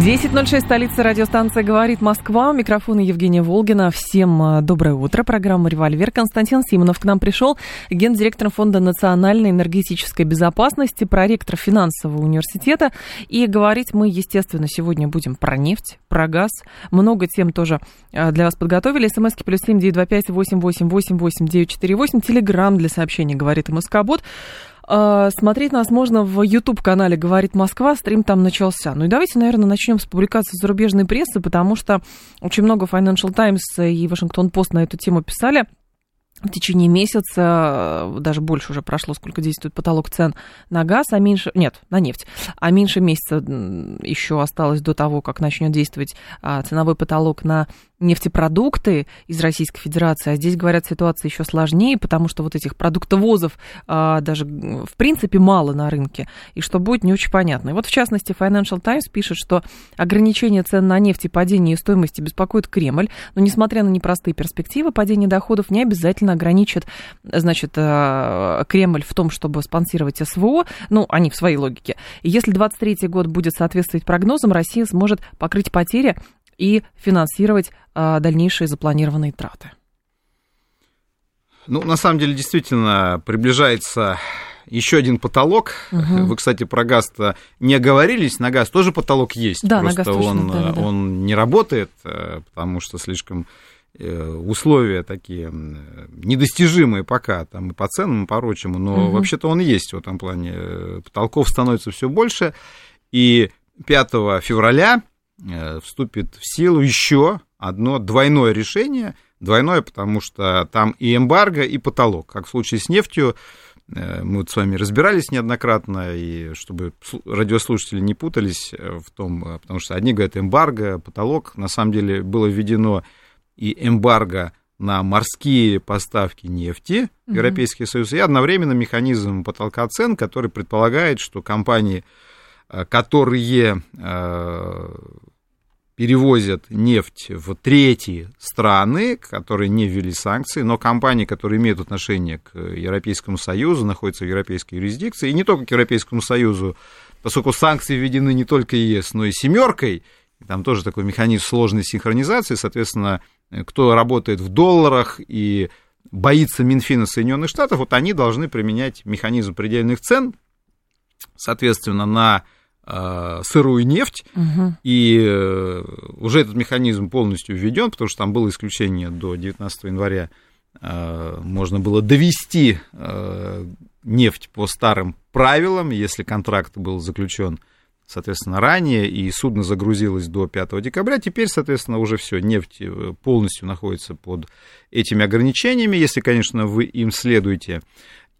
10.06, столица радиостанция «Говорит Москва». У микрофона Евгения Волгина. Всем а, доброе утро. Программа «Револьвер». Константин Симонов к нам пришел, гендиректор Фонда национальной энергетической безопасности, проректор финансового университета. И говорить мы, естественно, сегодня будем про нефть, про газ. Много тем тоже а, для вас подготовили. СМСки плюс семь девять два пять восемь восемь восемь восемь девять четыре восемь. Телеграмм для сообщений «Говорит МСК-бот». А, смотреть нас можно в YouTube-канале «Говорит Москва», стрим там начался. Ну и давайте, наверное, начнем с публикации зарубежной прессы, потому что очень много Financial Times и Washington Post на эту тему писали в течение месяца, даже больше уже прошло, сколько действует потолок цен на газ, а меньше, нет, на нефть, а меньше месяца еще осталось до того, как начнет действовать а, ценовой потолок на нефтепродукты из Российской Федерации, а здесь, говорят, ситуация еще сложнее, потому что вот этих продуктовозов а, даже в принципе мало на рынке, и что будет не очень понятно. И вот, в частности, Financial Times пишет, что ограничение цен на нефть и падение стоимости беспокоит Кремль, но, несмотря на непростые перспективы, падение доходов не обязательно ограничит, значит, а, Кремль в том, чтобы спонсировать СВО, ну, они в своей логике. И если 23 год будет соответствовать прогнозам, Россия сможет покрыть потери и финансировать а, дальнейшие запланированные траты? Ну, на самом деле, действительно, приближается еще один потолок. Угу. Вы, кстати, про газ-то не оговорились. На газ тоже потолок есть. Да, Просто на газ он, точно, да, да. он не работает, э, потому что слишком э, условия такие недостижимые пока, там и по ценам, и по прочему, но угу. вообще-то он есть в этом плане. Э, потолков становится все больше, и 5 февраля вступит в силу еще одно двойное решение. Двойное, потому что там и эмбарго, и потолок. Как в случае с нефтью, э, мы вот с вами разбирались неоднократно, и чтобы радиослушатели не путались э, в том, потому что одни говорят эмбарго, потолок, на самом деле было введено и эмбарго на морские поставки нефти в Европейский Союз, и одновременно механизм потолка цен, который предполагает, что компании, которые перевозят нефть в третьи страны, которые не ввели санкции, но компании, которые имеют отношение к Европейскому Союзу, находятся в европейской юрисдикции, и не только к Европейскому Союзу, поскольку санкции введены не только ЕС, но и семеркой, там тоже такой механизм сложной синхронизации, соответственно, кто работает в долларах и боится Минфина Соединенных Штатов, вот они должны применять механизм предельных цен, соответственно, на сырую нефть, угу. и э, уже этот механизм полностью введен, потому что там было исключение до 19 января, э, можно было довести нефть по старым правилам, если контракт был заключен, соответственно, ранее, и судно загрузилось до 5 декабря, теперь, соответственно, уже все, нефть полностью находится под этими ограничениями, если, конечно, вы им следуете.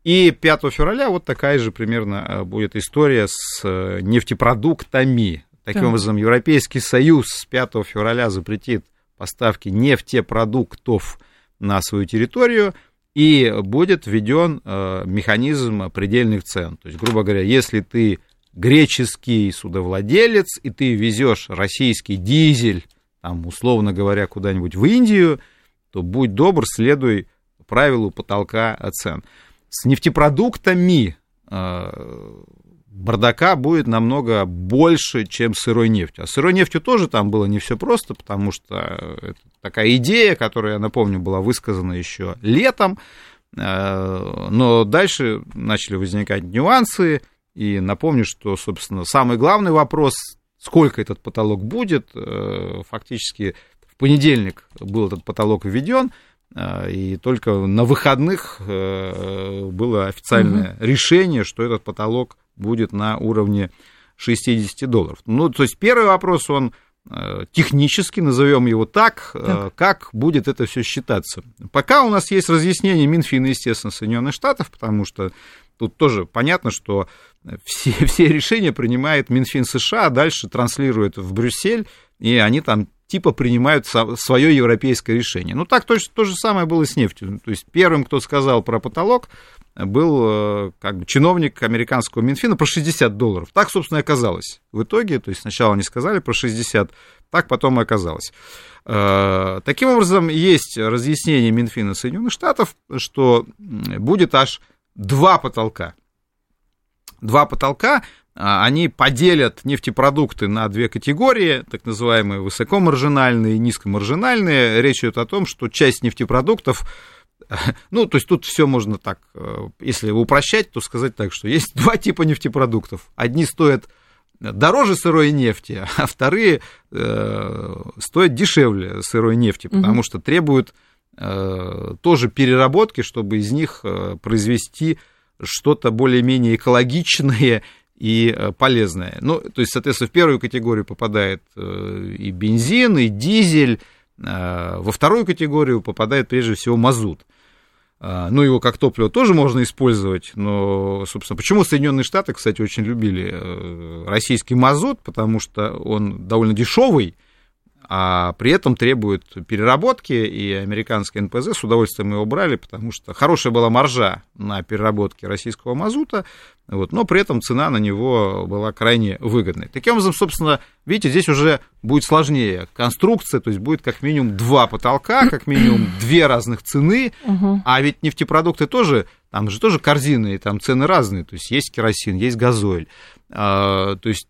И 5 февраля вот такая же примерно э, будет история с э, нефтепродуктами. Таким так. образом, Европейский Союз с 5 февраля запретит поставки нефтепродуктов на свою территорию, и будет введен э, механизм предельных цен. То есть, грубо говоря, если ты греческий судовладелец, и ты везешь российский дизель, там, условно говоря, куда-нибудь в Индию, то будь добр, следуй правилу потолка цен. С нефтепродуктами э, бардака будет намного больше, чем сырой нефтью. А сырой нефтью тоже там было не все просто, потому что это такая идея, которая, я напомню, была высказана еще летом, э, но дальше начали возникать нюансы, и напомню, что, собственно, самый главный вопрос, сколько этот потолок будет, э, фактически в понедельник был этот потолок введен, и только на выходных э, было официальное угу. решение, что этот потолок будет на уровне 60 долларов. Ну, то есть первый вопрос, он э, технически, назовем его так, э, так, как будет это все считаться. Пока у нас есть разъяснение Минфина, естественно, Соединенных Штатов, потому что тут тоже понятно, что все, все решения принимает Минфин США, а дальше транслирует в Брюссель, и они там типа принимают свое европейское решение. Ну, так точно то же самое было с нефтью. То есть первым, кто сказал про потолок, был э, как бы чиновник американского Минфина про 60 долларов. Так, собственно, и оказалось в итоге. То есть сначала они сказали про 60, так потом и оказалось. Э, таким образом, есть разъяснение Минфина Соединенных Штатов, что будет аж два потолка. Два потолка, они поделят нефтепродукты на две категории, так называемые высокомаржинальные и низкомаржинальные. Речь идет о том, что часть нефтепродуктов ну, то есть тут все можно так, э, если упрощать, то сказать так, что есть два типа нефтепродуктов. Одни стоят дороже сырой нефти, а вторые э, стоят дешевле сырой нефти, потому угу. что требуют э, тоже переработки, чтобы из них э, произвести что-то более-менее экологичное и э, полезное. Ну, то есть, соответственно, в первую категорию попадает э, и бензин, и дизель, во вторую категорию попадает прежде всего мазут. Ну, его как топливо тоже можно использовать, но, собственно, почему Соединенные Штаты, кстати, очень любили э, российский мазут, потому что он довольно дешевый, а при этом требует переработки, и американские НПЗ с удовольствием его брали, потому что хорошая была маржа на переработке российского мазута, вот, но при этом цена на него была крайне выгодной. Таким образом, собственно, видите, здесь уже будет сложнее. Конструкция, то есть будет как минимум два потолка, как минимум две разных цены, а ведь нефтепродукты тоже, там же тоже корзины, и там цены разные, то есть есть керосин, есть газоль, а, то есть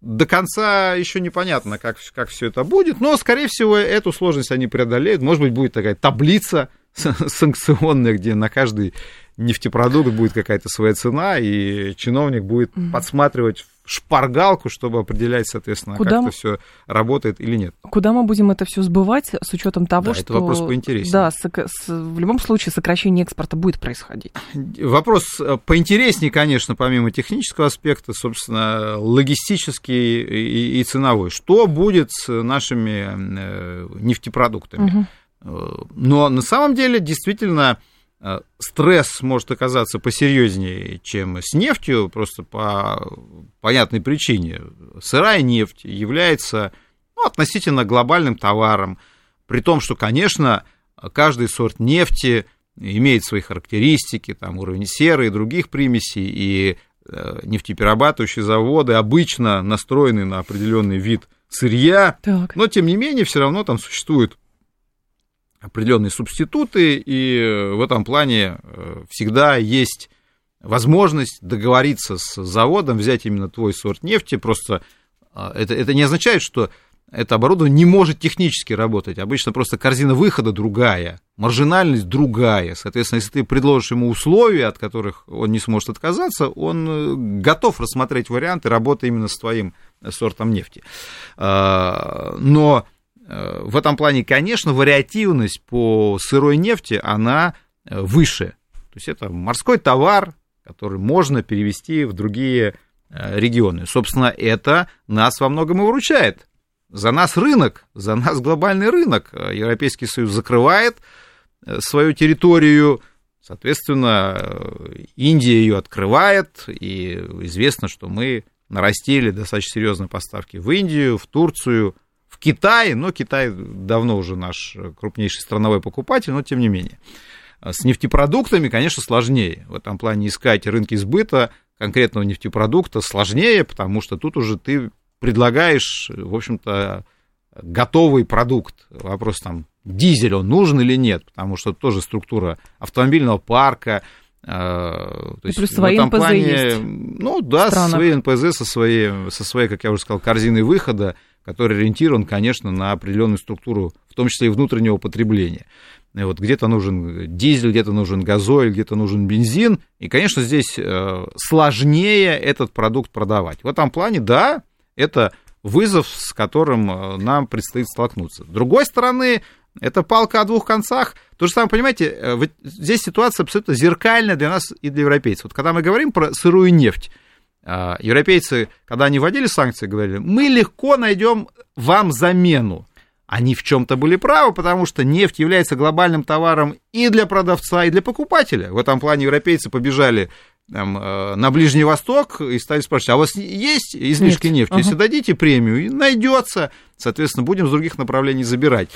до конца еще непонятно, как, как все это будет, но, скорее всего, эту сложность они преодолеют. Может быть, будет такая таблица санкционная, где на каждый нефтепродукт будет какая-то своя цена, и чиновник будет подсматривать шпаргалку, чтобы определять, соответственно, Куда как мы... это все работает или нет. Куда мы будем это все сбывать с учетом того, да, что... это вопрос поинтереснее. Да, с, с, в любом случае сокращение экспорта будет происходить. Вопрос э, поинтереснее, конечно, помимо технического аспекта, собственно, логистический и, и ценовой. Что будет с нашими э, нефтепродуктами? Угу. Но на самом деле, действительно, стресс может оказаться посерьезнее, чем с нефтью, просто по понятной причине. Сырая нефть является ну, относительно глобальным товаром, при том, что, конечно, каждый сорт нефти имеет свои характеристики, там уровень серы и других примесей, и э, нефтеперерабатывающие заводы обычно настроены на определенный вид сырья, так. но тем не менее все равно там существует определенные субституты, и в этом плане э, всегда есть возможность договориться с заводом, взять именно твой сорт нефти, просто а, это, это не означает, что это оборудование не может технически работать. Обычно просто корзина выхода другая, маржинальность другая. Соответственно, если ты предложишь ему условия, от которых он не сможет отказаться, он э, готов рассмотреть варианты работы именно с твоим сортом нефти. А, но в этом плане, конечно, вариативность по сырой нефти, она э, выше. То есть это морской товар, который можно перевести в другие э, регионы. Собственно, это нас во многом и выручает. За нас рынок, за нас глобальный рынок. Европейский Союз закрывает э, свою территорию, соответственно, Индия ее открывает, и известно, что мы нарастили достаточно серьезные поставки в Индию, в Турцию, в Китае, но Китай давно уже наш крупнейший страновой покупатель, но тем не менее. С нефтепродуктами, конечно, сложнее. В этом плане искать рынки сбыта конкретного нефтепродукта сложнее, потому что тут уже ты предлагаешь, в общем-то, готовый продукт. Вопрос там, дизель он нужен или нет, потому что тоже структура автомобильного парка, э, то есть плюс свои НПЗ плане, есть. Ну да, свои НПЗ со своей, со своей, как я уже сказал, корзиной выхода который ориентирован, конечно, на определенную структуру, в том числе и внутреннего потребления. Вот где-то нужен дизель, где-то нужен газоль, где-то нужен бензин. И, конечно, здесь э, сложнее этот продукт продавать. В этом плане, да, это вызов, с которым э, нам предстоит столкнуться. С другой стороны, это палка о двух концах. То же самое, понимаете, э, здесь ситуация абсолютно зеркальная для нас и для европейцев. Вот когда мы говорим про сырую нефть, а, европейцы, когда они вводили санкции, говорили, мы легко найдем вам замену. Они в чем-то были правы, потому что нефть является глобальным товаром и для продавца, и для покупателя. В этом плане европейцы побежали там, на Ближний Восток и стали спрашивать, а у вас есть излишки Нет. нефти? Ага. Если дадите премию, найдется, соответственно, будем с других направлений забирать.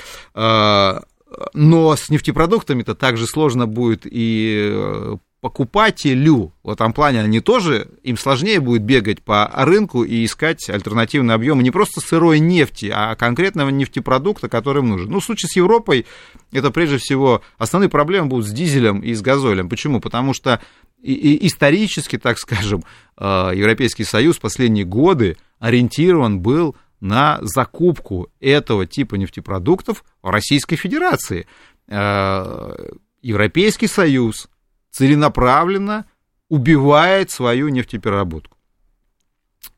Но с нефтепродуктами-то также сложно будет и покупателю в этом плане они тоже, им сложнее будет бегать по рынку и искать альтернативные объемы не просто сырой нефти, а конкретного нефтепродукта, который им нужен. Ну, в случае с Европой это прежде всего основные проблемы будут с дизелем и с газолем. Почему? Потому что и исторически, так скажем, э, Европейский Союз последние годы ориентирован был на закупку этого типа нефтепродуктов в Российской Федерации. Э, Европейский Союз целенаправленно убивает свою нефтепереработку.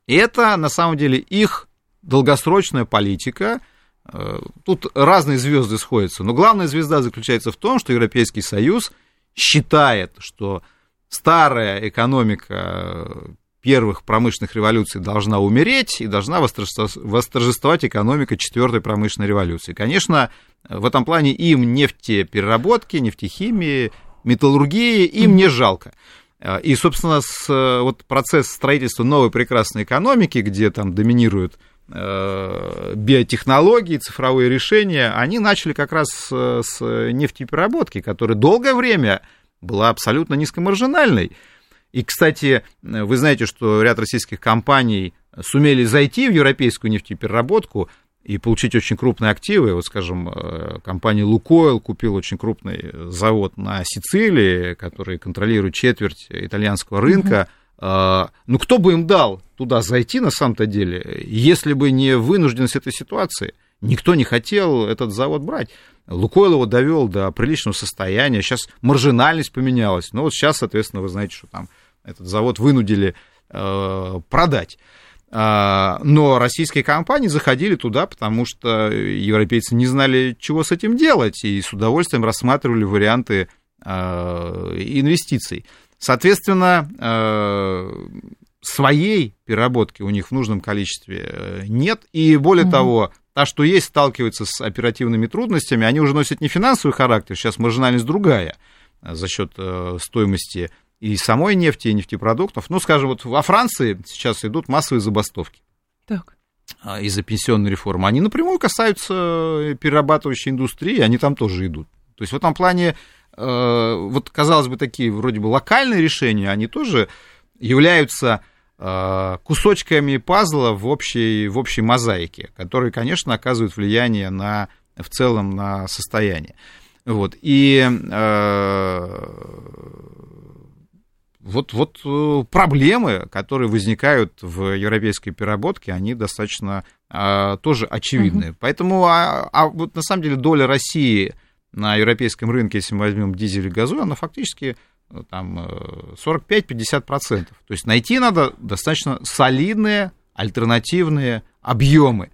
Это, на самом деле, их долгосрочная политика. Э, тут разные звезды сходятся, но главная звезда заключается в том, что Европейский Союз считает, что старая экономика первых промышленных революций должна умереть и должна восторжествовать экономика четвертой промышленной революции. Конечно, в этом плане им нефтепереработки, нефтехимии, металлургии им не жалко. А, и, собственно, с, вот процесс строительства новой прекрасной экономики, где там доминируют э, биотехнологии, цифровые решения, они начали как раз с, с нефтепереработки, которая долгое время была абсолютно низкомаржинальной. И, кстати, вы знаете, что ряд российских компаний сумели зайти в европейскую нефтепереработку и получить очень крупные активы. Вот, скажем, э, компания Лукойл купила очень крупный завод на Сицилии, который контролирует четверть итальянского рынка. Угу. Ну, кто бы им дал туда зайти на самом-то деле, если бы не вынужденность этой ситуации? Никто не хотел этот завод брать. Лукойл его довел до приличного состояния. Сейчас маржинальность поменялась. Но вот сейчас, соответственно, вы знаете, что там этот завод вынудили э, продать. А, но российские компании заходили туда, потому что европейцы не знали, чего с этим делать, и с удовольствием рассматривали варианты а, инвестиций. Соответственно, а, своей переработки у них в нужном количестве э, нет, и более mm того, та, что есть, сталкивается с оперативными трудностями, они уже носят не финансовый характер, сейчас маржинальность другая за счет э, стоимости и самой нефти, и нефтепродуктов. Ну, скажем, вот во Франции сейчас идут массовые забастовки. Так. А, из-за пенсионной реформы. Они напрямую касаются э, перерабатывающей индустрии, они там тоже идут. То есть в этом плане, э, вот, казалось бы, такие вроде бы локальные решения, они тоже являются э, кусочками пазла в общей, в общей мозаике, которые, конечно, оказывают влияние на, в целом на состояние. Вот. И вот, вот э, проблемы, которые возникают в европейской переработке, они достаточно а, тоже очевидны. Угу. Поэтому, а, а вот на самом деле доля России на европейском рынке, если мы возьмем дизель и газу, она фактически э, там 45-50%. То есть найти надо достаточно солидные альтернативные объемы.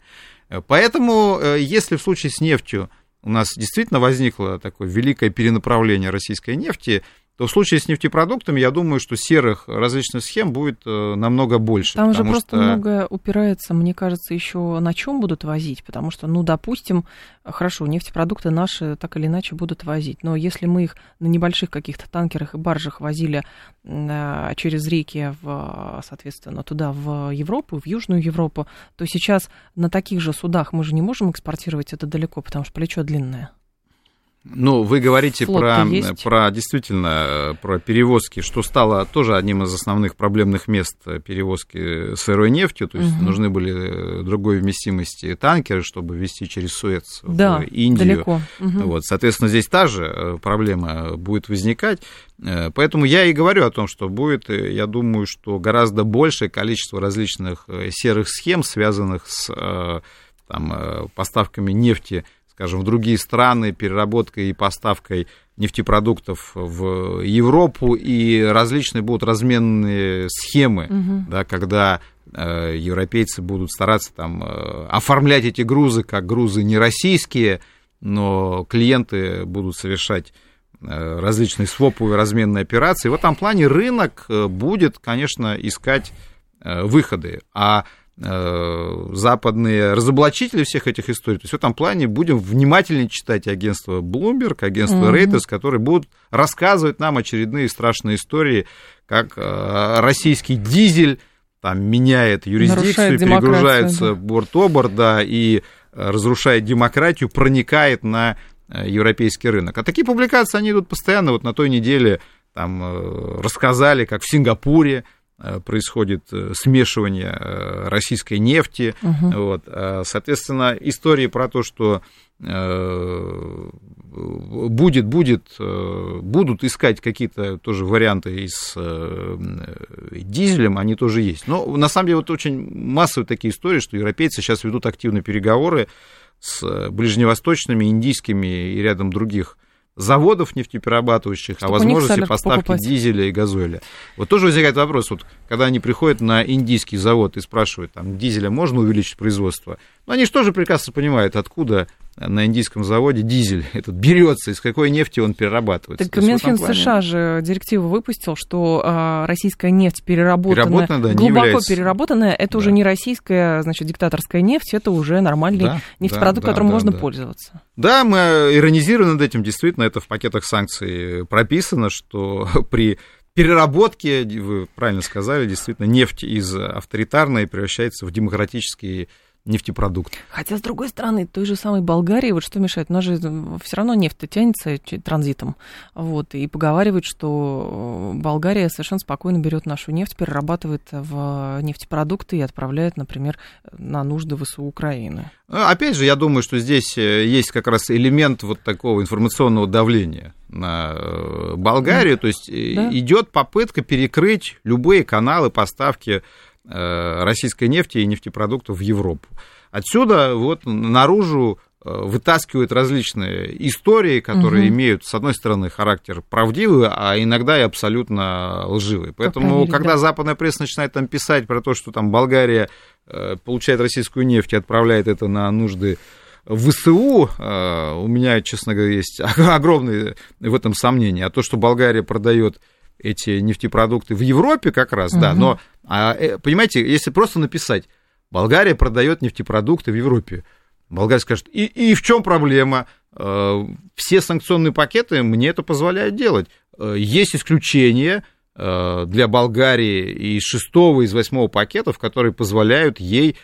Поэтому, э, если в случае с нефтью у нас действительно возникло такое великое перенаправление российской нефти, то в случае с нефтепродуктами, я думаю, что серых различных схем будет э, намного больше. Там же просто что... многое упирается, мне кажется, еще на чем будут возить, потому что, ну, допустим, хорошо, нефтепродукты наши так или иначе будут возить, но если мы их на небольших каких-то танкерах и баржах возили э, через реки, в, соответственно, туда, в Европу, в Южную Европу, то сейчас на таких же судах мы же не можем экспортировать это далеко, потому что плечо длинное. Ну, вы говорите про, про действительно про перевозки, что стало тоже одним из основных проблемных мест перевозки сырой нефтью. То есть угу. нужны были другой вместимости танкеры, чтобы везти через Суэц да, в Индию. Далеко. Угу. Вот, соответственно, здесь та же э, проблема будет возникать. Э, поэтому я и говорю о том, что будет, э, я думаю, что гораздо большее количество различных серых схем, связанных с там, поставками нефти скажем, в другие страны переработкой и поставкой нефтепродуктов в Европу, и различные будут разменные схемы, угу. да, когда э, европейцы будут стараться там э, оформлять эти грузы как грузы не российские, но клиенты будут совершать э, различные своповые разменные операции. В этом плане рынок э, будет, конечно, искать э, выходы. А западные разоблачители всех этих историй. То есть в этом плане будем внимательнее читать агентство Bloomberg, агентство mm-hmm. Reuters, которые будут рассказывать нам очередные страшные истории, как э, российский дизель там меняет юрисдикцию, перегружается да. борт-оборт, да, и разрушает демократию, проникает на европейский рынок. А такие публикации, они идут постоянно. Вот на той неделе там рассказали, как в Сингапуре Э, происходит э, смешивание э, российской нефти. Угу. Вот. Соответственно, истории про то, что будет, будет, будут искать какие-то тоже варианты с дизелем, они тоже есть. Но на самом деле вот очень массовые такие истории, что европейцы сейчас ведут активные переговоры с ближневосточными, индийскими и рядом других заводов нефтеперерабатывающих, Чтобы о возможности поставки покупать. дизеля и газоиля. Вот тоже возникает вопрос, вот когда они приходят на индийский завод и спрашивают, там, дизеля можно увеличить производство? Ну, они же тоже прекрасно понимают, откуда на индийском заводе дизель этот берется, из какой нефти он перерабатывается. Так Минфин плане... США же директиву выпустил, что а, российская нефть переработанная, переработанная да, глубоко является... переработанная, это да. уже не российская, значит, диктаторская нефть, это уже нормальный да, нефтепродукт, да, которым да, можно да. пользоваться. Да, мы иронизируем над этим, действительно, это в пакетах санкций прописано, что при переработке, вы правильно сказали, действительно, нефть из авторитарной превращается в демократический нефтепродукт. Хотя, с другой стороны, той же самой Болгарии, вот что мешает, у нас же все равно нефть тянется транзитом, вот, и поговаривают, что Болгария совершенно спокойно берет нашу нефть, перерабатывает в нефтепродукты и отправляет, например, на нужды ВСУ Украины. Ну, опять же, я думаю, что здесь э, есть как раз элемент вот такого информационного давления на э, Болгарию, да. то есть э, да. идет попытка перекрыть любые каналы поставки Э, российской нефти и нефтепродуктов в Европу. Отсюда вот наружу э, вытаскивают различные истории, которые угу. имеют, с одной стороны, характер правдивый, а иногда и абсолютно лживый. Поэтому, когда да. западная пресса начинает там писать про то, что там Болгария э, получает российскую нефть и отправляет это на нужды ВСУ, у меня, честно говоря, есть огромные в этом сомнения. А то, что Болгария продает эти нефтепродукты в Европе как раз, угу. да, но, а, э, понимаете, если просто написать, Болгария продает нефтепродукты в Европе, Болгария скажет, и, и в чем проблема? Э, все санкционные пакеты мне это позволяют делать. Э, есть исключения для Болгарии из шестого, из восьмого пакетов, которые позволяют ей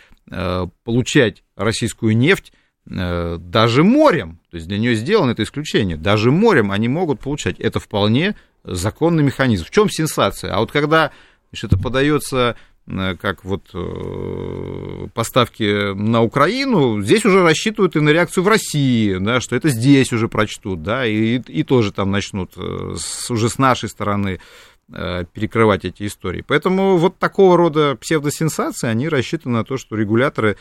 получать российскую нефть даже морем. То есть для нее сделано это исключение. Даже морем они могут получать. Это вполне законный механизм. В чем сенсация? А вот когда значит, это подается э, как вот э, поставки на Украину, здесь уже рассчитывают и на реакцию в России, да, что это здесь уже прочтут, да, и, и тоже там начнут э, с, уже с нашей стороны перекрывать эти истории. Поэтому вот такого рода псевдосенсации, они рассчитаны на то, что регуляторы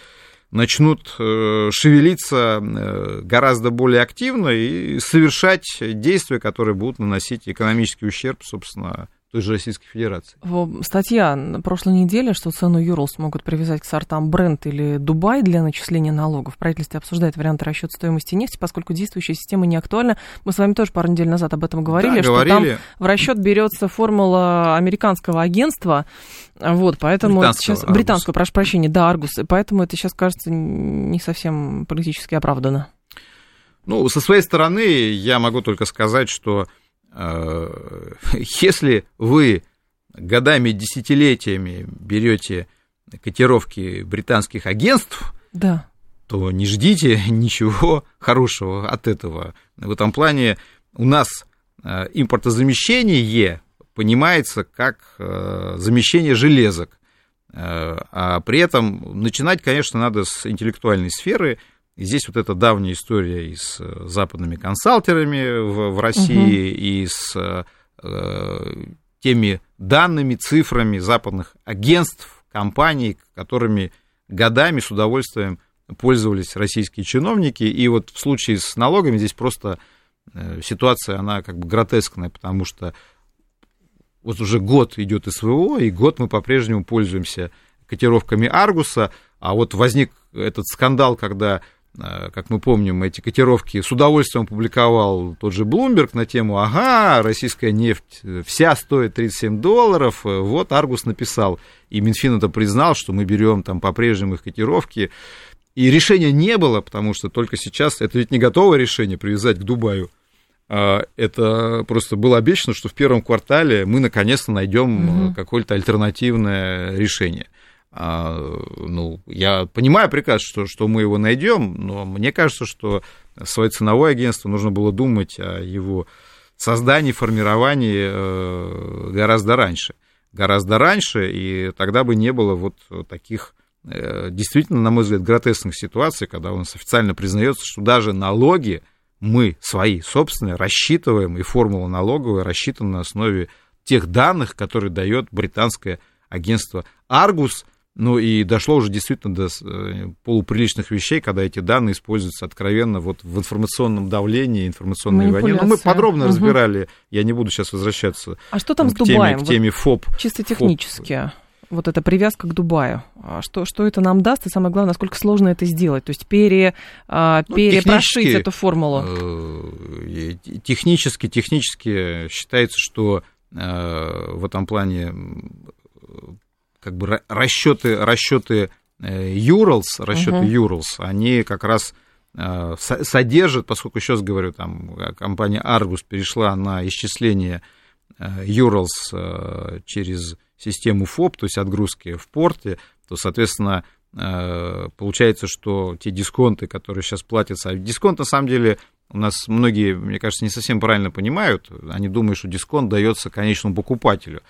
начнут э, шевелиться э, гораздо более активно и совершать действия, которые будут наносить экономический ущерб, собственно, той же Российской Федерации. Статья на прошлой неделе, что цену Юрлс могут привязать к сортам Брент или Дубай для начисления налогов. В правительстве обсуждает вариант расчета стоимости нефти, поскольку действующая система не актуальна. Мы с вами тоже пару недель назад об этом говорили, да, что говорили. там в расчет берется формула американского агентства, вот, поэтому британского, сейчас Аргус. британского, прошу прощения, да, Аргус, поэтому это сейчас кажется не совсем политически оправдано. Ну, со своей стороны я могу только сказать, что если вы годами, десятилетиями берете котировки британских агентств, да. то не ждите ничего хорошего от этого. В этом плане у нас э, импортозамещение понимается как э, замещение железок. А при этом начинать, конечно, надо с интеллектуальной сферы – и здесь вот эта давняя история и с э, западными консалтерами в, в России, угу. и с э, теми данными, цифрами западных агентств, компаний, которыми годами с удовольствием пользовались российские чиновники. И вот в случае с налогами здесь просто э, ситуация, она как бы гротескная, потому что вот уже год идет СВО, и год мы по-прежнему пользуемся котировками Аргуса, а вот возник этот скандал, когда Э, как мы помним, эти котировки с удовольствием публиковал тот же Bloomberg на тему «Ага, российская нефть вся стоит 37 долларов». Вот Аргус написал, и Минфин это признал, что мы берем там по-прежнему их котировки. И решения не было, потому что только сейчас, это ведь не готовое решение привязать к Дубаю. А, это просто было обещано, что в первом квартале мы наконец-то найдем угу. какое-то альтернативное решение. А, ну, я понимаю приказ, что, что мы его найдем, но мне кажется, что свое ценовое агентство нужно было думать о его создании, формировании э, гораздо раньше. Гораздо раньше, и тогда бы не было вот таких э, действительно, на мой взгляд, гротескных ситуаций, когда у нас официально признается, что даже налоги мы свои собственные рассчитываем, и формула налоговая рассчитана на основе тех данных, которые дает британское агентство Argus – ну и дошло уже действительно до э, полуприличных вещей, когда эти данные используются откровенно вот в информационном давлении, информационной войне. Но ну, мы подробно угу. разбирали, я не буду сейчас возвращаться а что там к с Дубаем? Теме, к теме ФОП. Чисто технически. ФОП вот эта привязка к Дубаю. А что, что это нам даст, и самое главное, насколько сложно это сделать? То есть пере, а, ну, перепрошить эту формулу? Э, технически, технически считается, что э, в этом плане как бы расчеты, расчеты Urals, расчеты uh-huh. Urals, они как раз э, содержат, поскольку еще раз говорю, там компания Argus перешла на исчисление э, через систему ФОП, то есть отгрузки в порте, то, соответственно, э, получается, что те дисконты, которые сейчас платятся, а дисконт на самом деле у нас многие, мне кажется, не совсем правильно понимают. Они думают, что дисконт дается конечному покупателю.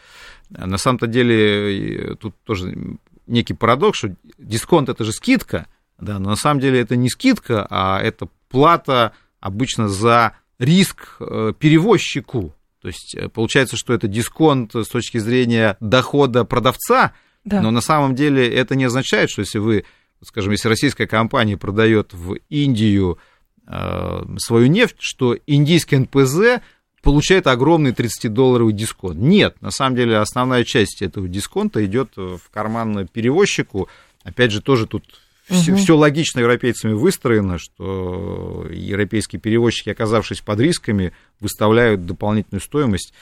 На самом-то деле тут тоже некий парадокс, что дисконт это же скидка, да, но на самом деле это не скидка, а это плата обычно за риск э, перевозчику. То есть э, получается, что это дисконт с точки зрения дохода продавца, да. но на самом деле это не означает, что если вы, скажем, если российская компания продает в Индию свою нефть, что индийский НПЗ получает огромный 30-долларовый дисконт. Нет, на самом деле основная часть этого дисконта идет в карман перевозчику. Опять же, тоже тут угу. все, все логично европейцами выстроено, что европейские перевозчики, оказавшись под рисками, выставляют дополнительную стоимость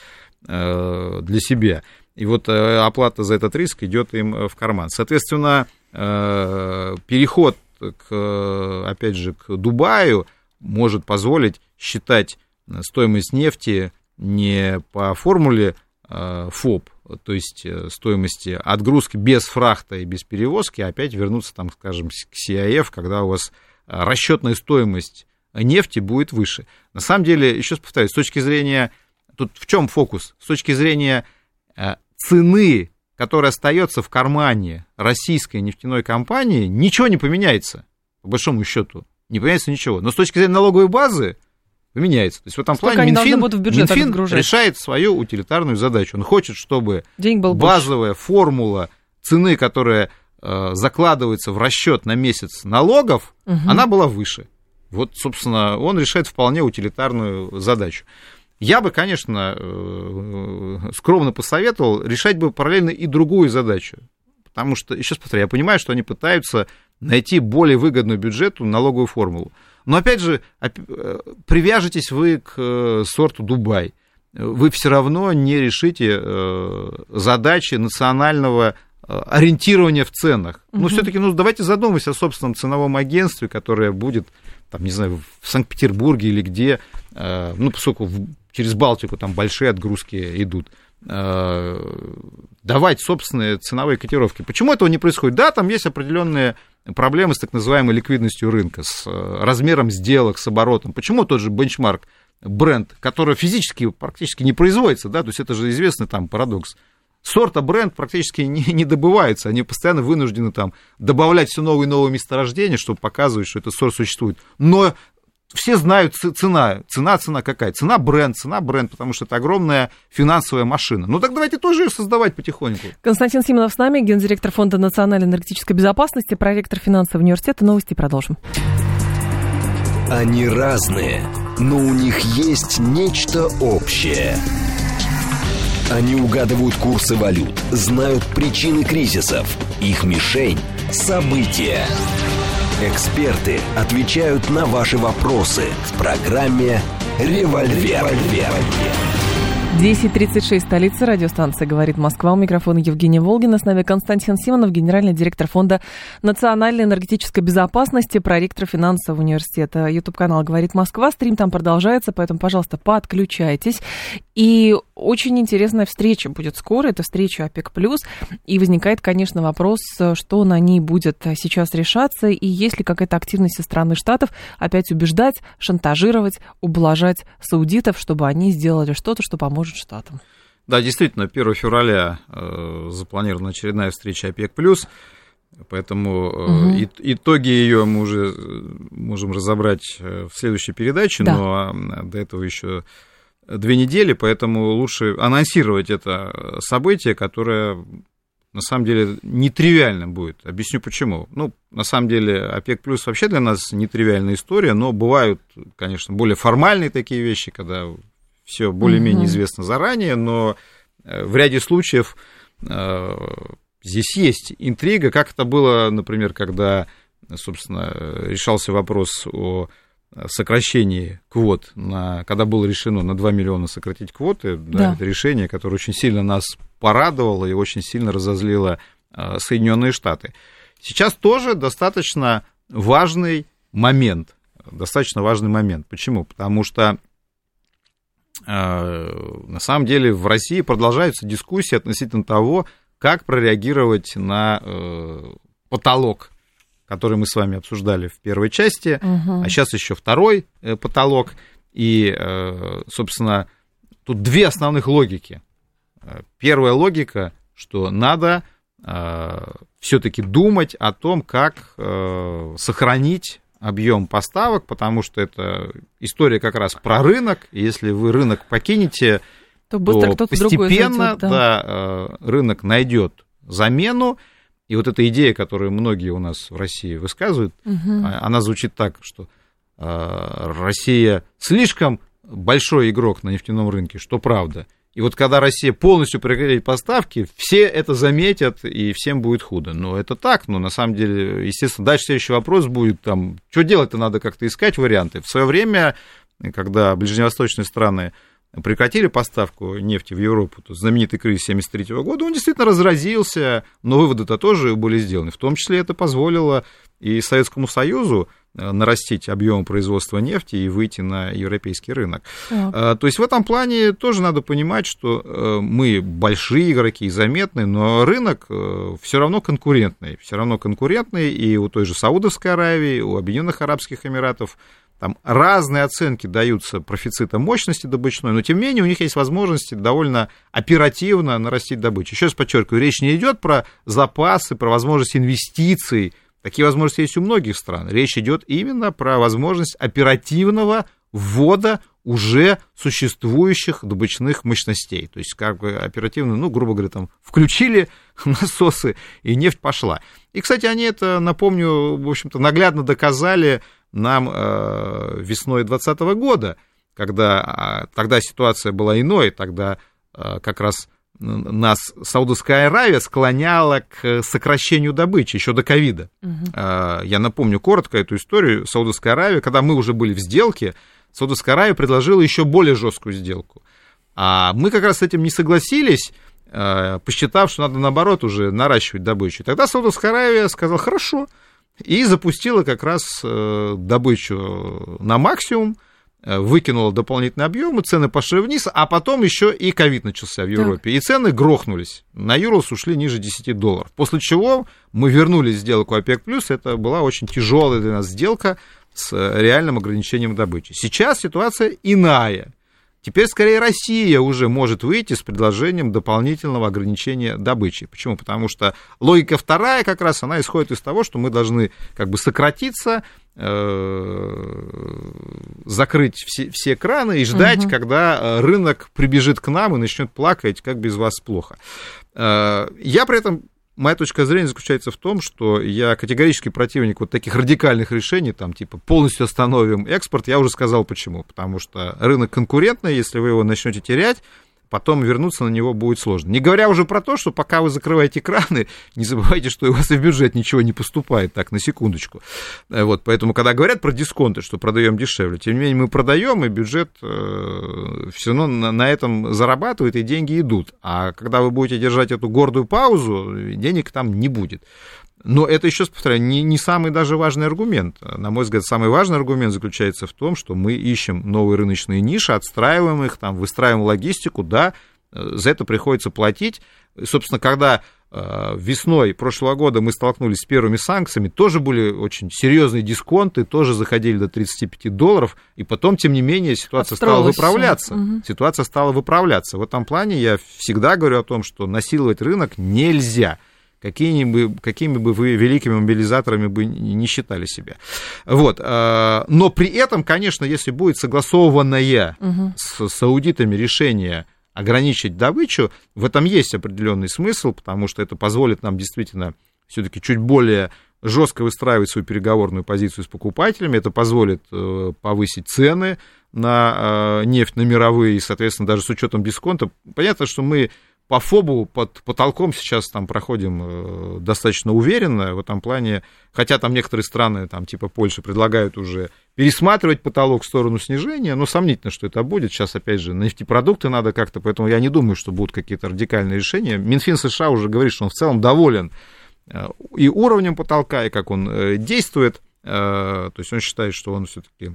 э, для себя. И вот э, оплата за этот риск идет им в карман. Соответственно, переход к, опять же, к Дубаю может позволить считать стоимость нефти не по формуле э, ФОП, то есть э, стоимости отгрузки без фрахта и без перевозки, а опять вернуться, там, скажем, к CIF, когда у вас расчетная стоимость нефти будет выше. На самом деле, еще раз повторюсь, с точки зрения, тут в чем фокус? С точки зрения э, цены, которая остается в кармане российской нефтяной компании, ничего не поменяется, по большому счету не поменяется ничего. Но с точки зрения налоговой базы поменяется. То есть в этом Сколько плане Минфин, в Минфин решает свою утилитарную задачу. Он хочет, чтобы базовая больше. формула цены, которая э, закладывается в расчет на месяц налогов, угу. она была выше. Вот, собственно, он решает вполне утилитарную задачу. Я бы, конечно, э, скромно посоветовал решать бы параллельно и другую задачу. Потому что, еще раз повторяю, я понимаю, что они пытаются найти более выгодную бюджету налоговую формулу. Но опять же, э, привяжетесь вы к э, сорту Дубай, вы все равно не решите э, задачи национального ориентирования в ценах. Угу. Но все-таки, ну, давайте задумаемся о собственном ценовом агентстве, которое будет, там, не знаю, в Санкт-Петербурге или где, ну, поскольку через Балтику там большие отгрузки идут давать собственные ценовые котировки. Почему этого не происходит? Да, там есть определенные проблемы с так называемой ликвидностью рынка, с э, размером сделок, с оборотом. Почему тот же бенчмарк бренд, который физически практически не производится, да, то есть это же известный там парадокс. Сорта бренд практически не, не добывается, они постоянно вынуждены там добавлять все новые и новые месторождения, чтобы показывать, что этот сорт существует. Но все знают цена. Цена, цена какая? Цена бренд, цена бренд, потому что это огромная финансовая машина. Ну так давайте тоже ее создавать потихоньку. Константин Симонов с нами, гендиректор Фонда национальной энергетической безопасности, проректор финансового университета. Новости продолжим. Они разные, но у них есть нечто общее. Они угадывают курсы валют, знают причины кризисов. Их мишень – события. Эксперты отвечают на ваши вопросы в программе «Револьвер». 10.36, столица радиостанции «Говорит Москва». У микрофона Евгения Волгина. С нами Константин Симонов, генеральный директор Фонда национальной энергетической безопасности, проректор финансового университета. YouTube-канал «Говорит Москва». Стрим там продолжается, поэтому, пожалуйста, подключайтесь. И очень интересная встреча будет скоро. Это встреча ОПЕК+. И возникает, конечно, вопрос, что на ней будет сейчас решаться, и есть ли какая-то активность со стороны Штатов опять убеждать, шантажировать, ублажать саудитов, чтобы они сделали что-то, что поможет поможет Штатам. Да, действительно, 1 февраля э, запланирована очередная встреча ОПЕК+, поэтому угу. итоги ее мы уже э, можем разобрать э, в следующей передаче, да. но до этого еще две недели, поэтому лучше анонсировать это событие, которое на самом деле нетривиально будет. Объясню почему. Ну, на самом деле, ОПЕК плюс вообще для нас нетривиальная история, но бывают, конечно, более формальные такие вещи, когда все более-менее угу. известно заранее, но э, в ряде случаев э, здесь есть интрига, как это было, например, когда, собственно, решался вопрос о сокращении квот, на, когда было решено на 2 миллиона сократить квоты, да, да. это решение, которое очень сильно нас порадовало и очень сильно разозлило э, Соединенные Штаты. Сейчас тоже достаточно важный момент, достаточно важный момент. Почему? Потому что Э, на самом деле в России продолжаются дискуссии относительно того, как прореагировать на э, потолок, который мы с вами обсуждали в первой части, угу. а сейчас еще второй э, потолок. И, собственно, тут две основных логики. Первая логика, что надо все-таки думать о том, как сохранить объем поставок, потому что это история как раз про рынок. Если вы рынок покинете, то, быстро то постепенно зайдет, да. Да, э, рынок найдет замену. И вот эта идея, которую многие у нас в России высказывают, угу. она звучит так, что э, Россия слишком большой игрок на нефтяном рынке, что правда. И вот когда Россия полностью прекратит поставки, все это заметят, и всем будет худо. Но это так, но на самом деле, естественно, дальше следующий вопрос будет, там, что делать-то надо как-то искать варианты. В свое время, когда ближневосточные страны прекратили поставку нефти в Европу, то знаменитый кризис 1973 года, он действительно разразился, но выводы-то тоже были сделаны. В том числе это позволило и Советскому Союзу нарастить объем производства нефти и выйти на европейский рынок. Так. Э, то есть в этом плане тоже надо понимать, что э, мы большие игроки и заметные, но рынок все равно конкурентный. Все равно конкурентный и у той же Саудовской Аравии, у Объединенных Арабских Эмиратов. Там разные оценки даются профицита мощности добычной, но тем не менее у них есть возможности довольно оперативно нарастить добычу. Еще раз подчеркиваю, речь не идет про запасы, про возможность инвестиций Такие возможности есть у многих стран. Речь идет именно про возможность оперативного ввода уже существующих добычных мощностей. То есть, как бы оперативно, ну, грубо говоря, там включили насосы, и нефть пошла. И, кстати, они это, напомню, в общем-то, наглядно доказали нам э, весной 2020 года, когда э, тогда ситуация была иной, тогда э, как раз нас Саудовская Аравия склоняла к сокращению добычи еще до ковида. Угу. Я напомню коротко эту историю. Саудовская Аравия, когда мы уже были в сделке, Саудовская Аравия предложила еще более жесткую сделку. А мы как раз с этим не согласились, а, посчитав, что надо наоборот уже наращивать добычу. Тогда Саудовская Аравия сказала, хорошо, и запустила как раз э, добычу на максимум, Э, выкинула дополнительный объем, и цены пошли вниз, а потом еще и ковид начался в Европе. Так. И цены грохнулись. На Юрос ушли ниже 10 долларов. После чего мы вернулись в сделку ОПЕК+, это была очень тяжелая для нас сделка с реальным ограничением добычи. Сейчас ситуация иная. Теперь, скорее, Россия уже может выйти с предложением дополнительного ограничения добычи. Почему? Потому что логика вторая как раз, она исходит из того, что мы должны как бы сократиться, э, закрыть все, все краны и ждать, угу. когда э, рынок прибежит к нам и начнет плакать, как без вас плохо. Э, я при этом моя точка зрения заключается в том, что я категорически противник вот таких радикальных решений, там, типа, полностью остановим экспорт. Я уже сказал почему. Потому что рынок конкурентный, если вы его начнете терять, потом вернуться на него будет сложно. Не говоря уже про то, что пока вы закрываете краны, не забывайте, что у вас и в бюджет ничего не поступает, так, на секундочку. Э, вот, поэтому, когда говорят про дисконты, что продаем дешевле, тем не менее мы продаем, и бюджет э, все равно на, на этом зарабатывает, и деньги идут. А когда вы будете держать эту гордую паузу, денег там не будет. Но это, еще раз повторяю, не, не самый даже важный аргумент. На мой взгляд, самый важный аргумент заключается в том, что мы ищем новые рыночные ниши, отстраиваем их, там, выстраиваем логистику, да, э, за это приходится платить. И, собственно, когда э, весной прошлого года мы столкнулись с первыми санкциями, тоже были очень серьезные дисконты, тоже заходили до 35 долларов, и потом, тем не менее, ситуация стала выправляться. Угу. Ситуация стала выправляться. В этом плане я всегда говорю о том, что насиловать рынок нельзя какими бы, какими бы вы великими мобилизаторами бы не считали себя. Вот. А, но при этом, конечно, если будет согласованное угу. с, с аудитами решение ограничить добычу, в этом есть определенный смысл, потому что это позволит нам действительно все-таки чуть более жестко выстраивать свою переговорную позицию с покупателями, это позволит э, повысить цены на э, нефть, на мировые, и, соответственно, даже с учетом дисконта. Понятно, что мы по ФОБу под потолком сейчас там проходим э, достаточно уверенно в этом плане, хотя там некоторые страны, там типа Польши, предлагают уже пересматривать потолок в сторону снижения, но сомнительно, что это будет. Сейчас, опять же, нефтепродукты надо как-то, поэтому я не думаю, что будут какие-то радикальные решения. Минфин США уже говорит, что он в целом доволен э, и уровнем потолка, и как он э, действует, то есть он считает, что он все-таки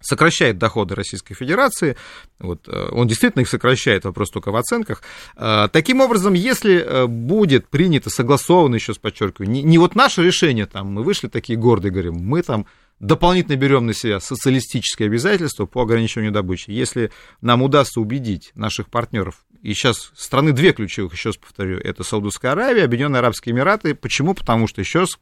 сокращает доходы Российской Федерации. Вот, э, он действительно их сокращает, вопрос только в оценках. Э, таким образом, если э, будет принято, согласовано, еще раз подчеркиваю, не, не вот наше решение, там, мы вышли такие гордые, говорим, мы там дополнительно берем на себя социалистические обязательства по ограничению добычи. Если нам удастся убедить наших партнеров, и сейчас страны две ключевых, еще раз повторю, это Саудовская Аравия, Объединенные Арабские Эмираты. Почему? Потому что, еще раз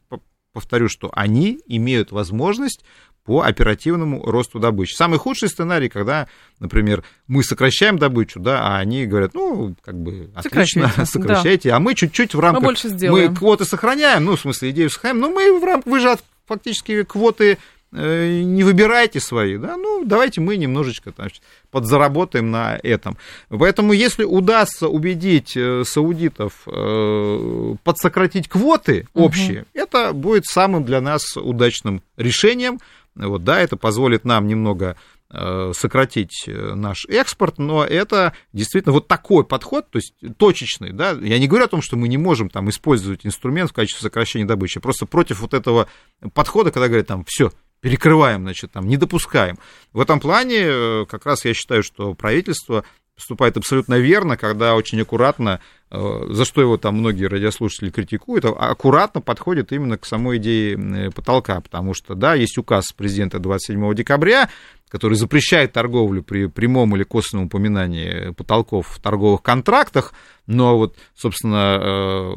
повторю, что они имеют возможность по оперативному росту добычи. Самый худший сценарий, когда, например, мы сокращаем добычу, да, а они говорят, ну, как бы, отлично, сокращайте, да. а мы чуть-чуть в рамках... Мы больше сделаем. Мы квоты сохраняем, ну, в смысле, идею сохраняем, но мы в рамках, вы же фактически квоты э, не выбирайте свои, да, ну, давайте мы немножечко там, подзаработаем на этом. Поэтому, если удастся убедить э, саудитов э, подсократить квоты общие, угу. это будет самым для нас удачным решением, вот, да, это позволит нам немного э, сократить э, наш экспорт, но это действительно вот такой подход, то есть точечный, да, я не говорю о том, что мы не можем там использовать инструмент в качестве сокращения добычи, просто против вот этого подхода, когда говорят там, все, перекрываем, значит, там, не допускаем. В этом плане э, как раз я считаю, что правительство поступает абсолютно верно, когда очень аккуратно, за что его там многие радиослушатели критикуют, а аккуратно подходит именно к самой идее потолка, потому что, да, есть указ президента 27 декабря, который запрещает торговлю при прямом или косвенном упоминании потолков в торговых контрактах, но вот, собственно, э,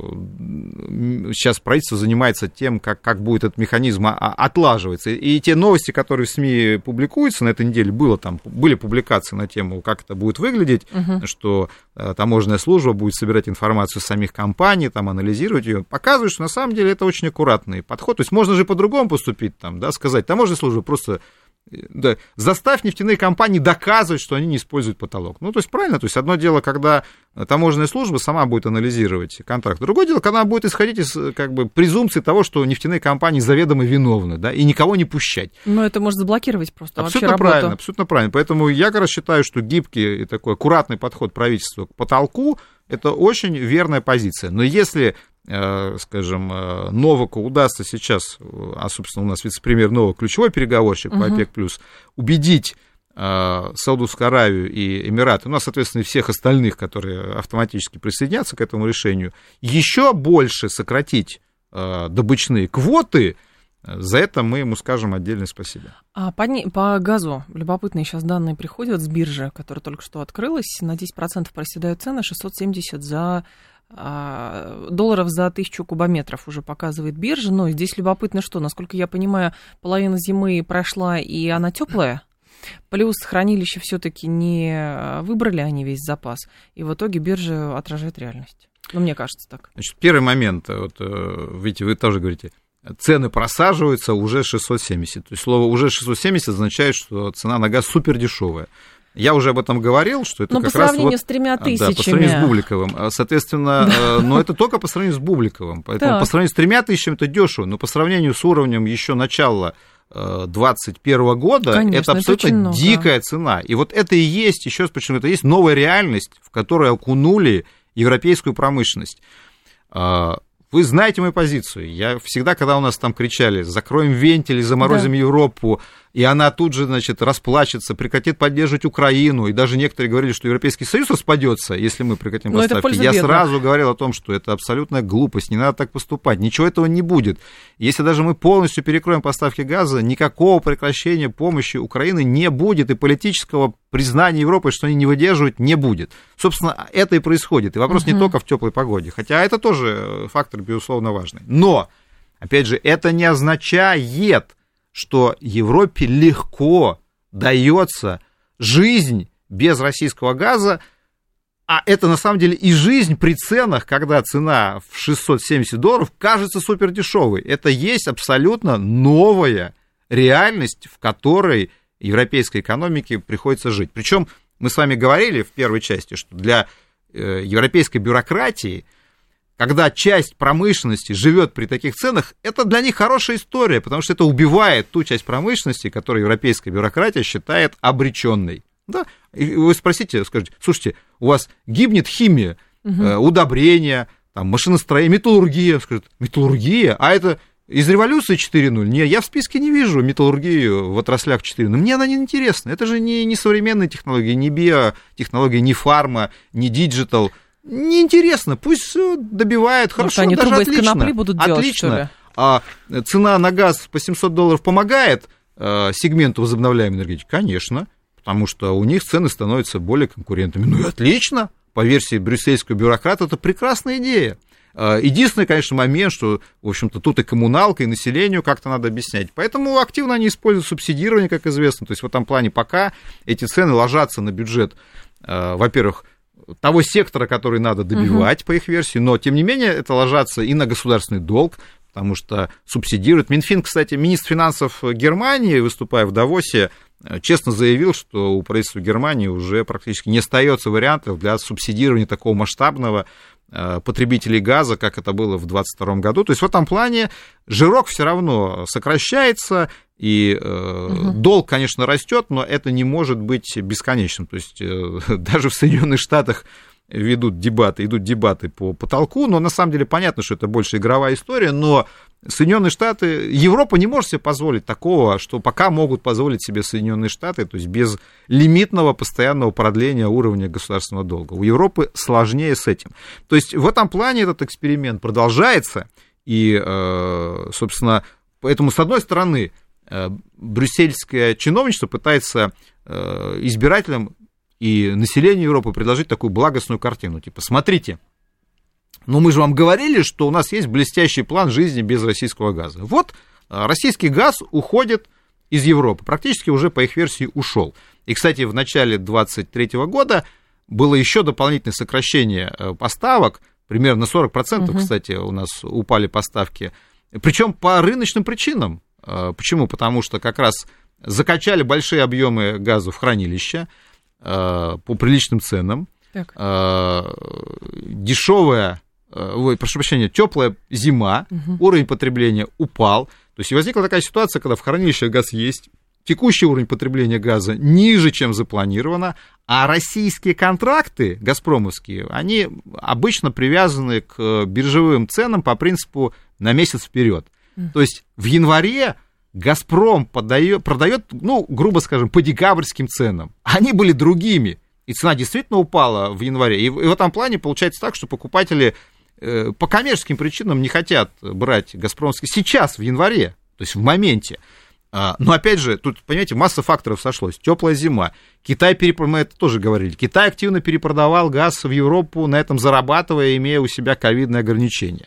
сейчас правительство занимается тем, как, как будет этот механизм отлаживаться. И те новости, которые в СМИ публикуются на этой неделе, было там, были публикации на тему, как это будет выглядеть, угу. что э, таможенная служба будет собирать информацию самих компаний, там, анализировать ее, показывает, что на самом деле это очень аккуратный подход. То есть можно же по-другому поступить, там, да, сказать, таможенная служба просто да, заставь нефтяные компании доказывать, что они не используют потолок. Ну, то есть, правильно, то есть, одно дело, когда таможенная служба сама будет анализировать контракт. Другое дело, когда она будет исходить из как бы, презумпции того, что нефтяные компании заведомо виновны, да, и никого не пущать. Но это может заблокировать просто Абсолютно правильно, абсолютно правильно. Поэтому я, как раз, считаю, что гибкий и такой аккуратный подход правительства к потолку, это очень верная позиция. Но если Э, скажем, э, Новаку удастся сейчас, а, собственно, у нас вице-премьер Новак, ключевой переговорщик угу. по ОПЕК+, убедить э, Саудовскую Аравию и Эмираты, ну, а, соответственно, и всех остальных, которые автоматически присоединятся к этому решению, еще больше сократить добычные квоты, за это мы ему скажем отдельное спасибо. А по, по газу любопытные сейчас данные приходят с биржи, которая только что открылась. На 10% проседают цены, 670 за долларов за тысячу кубометров уже показывает биржа. Но здесь любопытно что, насколько я понимаю, половина зимы прошла и она теплая. Плюс хранилище все-таки не выбрали они весь запас. И в итоге биржа отражает реальность. Ну, мне кажется так. Значит, первый момент, вот, э, видите, вы тоже говорите, цены просаживаются уже 670. То есть слово уже 670 означает, что цена на газ супер дешевая. Я уже об этом говорил, что это но как по сравнению раз с тремя тысячами. Да, по сравнению с Бубликовым. А, Соответственно, да. но это только по сравнению с Бубликовым. Поэтому по сравнению с тремя тысячами это дешево, но по сравнению с уровнем еще начала 2021 года, Конечно, это абсолютно это дикая цена. И вот это и есть, еще раз почему это есть новая реальность, в которую окунули европейскую промышленность. Вы знаете мою позицию. Я всегда, когда у нас там кричали, закроем вентили, заморозим да. Европу, и она тут же, значит, расплачется, прекратит поддерживать Украину, и даже некоторые говорили, что Европейский Союз распадется, если мы прекратим Но поставки. Я бедных. сразу говорил о том, что это абсолютная глупость, не надо так поступать, ничего этого не будет. Если даже мы полностью перекроем поставки газа, никакого прекращения помощи Украины не будет, и политического признания Европы, что они не выдерживают, не будет. Собственно, это и происходит. И вопрос угу. не только в теплой погоде, хотя это тоже фактор, безусловно, важный. Но, опять же, это не означает, что Европе легко дается жизнь без российского газа, а это на самом деле и жизнь при ценах, когда цена в 670 долларов кажется супер дешевой. Это есть абсолютно новая реальность, в которой европейской экономике приходится жить. Причем мы с вами говорили в первой части, что для э, европейской бюрократии – когда часть промышленности живет при таких ценах, это для них хорошая история, потому что это убивает ту часть промышленности, которую европейская бюрократия считает обреченной. Да? И вы спросите, скажите, слушайте, у вас гибнет химия, угу. удобрения, там, машиностроение, металлургия. Скажет, металлургия? А это из революции 4.0? Не, я в списке не вижу металлургию в отраслях 4.0. Мне она не интересна. Это же не, не современные технологии, не биотехнологии, не фарма, не digital неинтересно, пусть все добивает, хорошо, они даже отлично. будут делать, отлично. А цена на газ по 700 долларов помогает э, сегменту возобновляемой энергетики? Конечно, потому что у них цены становятся более конкурентными. Ну и отлично, по версии брюссельского бюрократа, это прекрасная идея. Э, единственный, конечно, момент, что, в общем-то, тут и коммуналка, и населению как-то надо объяснять. Поэтому активно они используют субсидирование, как известно. То есть в этом плане пока эти цены ложатся на бюджет, э, во-первых, того сектора, который надо добивать, угу. по их версии, но, тем не менее, это ложится и на государственный долг, потому что субсидирует. Минфин, кстати, министр финансов Германии, выступая в Давосе, честно заявил, что у правительства Германии уже практически не остается вариантов для субсидирования такого масштабного потребителей газа, как это было в 2022 году. То есть в этом плане жирок все равно сокращается, и э, угу. долг, конечно, растет, но это не может быть бесконечным. То есть э, даже в Соединенных Штатах ведут дебаты, идут дебаты по потолку, но на самом деле понятно, что это больше игровая история, но Соединенные Штаты, Европа не может себе позволить такого, что пока могут позволить себе Соединенные Штаты, то есть без лимитного постоянного продления уровня государственного долга. У Европы сложнее с этим. То есть в этом плане этот эксперимент продолжается, и, э, собственно, поэтому, с одной стороны, Э, брюссельское чиновничество пытается э, избирателям и населению Европы предложить такую благостную картину. Типа, смотрите, ну мы же вам говорили, что у нас есть блестящий план жизни без российского газа. Вот э, российский газ уходит из Европы, практически уже по их версии ушел. И, кстати, в начале 2023 года было еще дополнительное сокращение поставок, примерно на 40%, угу. кстати, у нас упали поставки, причем по рыночным причинам. А, почему? Потому что как раз закачали большие объемы газа в хранилища а, по приличным ценам. Так. А, дешевая, ой, прошу прощения, теплая зима, угу. уровень потребления упал. То есть возникла такая ситуация, когда в хранилищах газ есть, текущий уровень потребления газа ниже, чем запланировано, а российские контракты газпромовские, они обычно привязаны к биржевым ценам по принципу на месяц вперед. То есть в январе Газпром подает, продает, ну, грубо скажем, по декабрьским ценам. Они были другими. И цена действительно упала в январе. И в, этом плане получается так, что покупатели э, по коммерческим причинам не хотят брать Газпромский сейчас, в январе, то есть в моменте. А, но опять же, тут, понимаете, масса факторов сошлось. Теплая зима. Китай, переп... мы это тоже говорили, Китай активно перепродавал газ в Европу, на этом зарабатывая, имея у себя ковидные ограничения.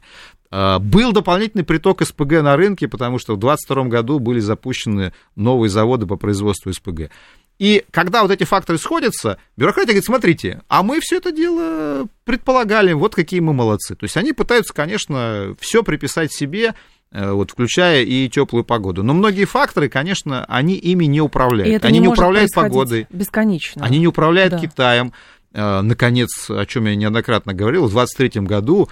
А, был дополнительный приток СПГ на рынке, потому что в 2022 году были запущены новые заводы по производству СПГ. И когда вот эти факторы сходятся, бюрократия говорит, смотрите, а мы все это дело предполагали, вот какие мы молодцы. То есть они пытаются, конечно, все приписать себе, вот, включая и теплую погоду. Но многие факторы, конечно, они ими не управляют. Они не, не управляют погодой, Бесконечно. они не управляют Да. Китаем. Э, Наконец, о чем я неоднократно говорил, в 2023 году э,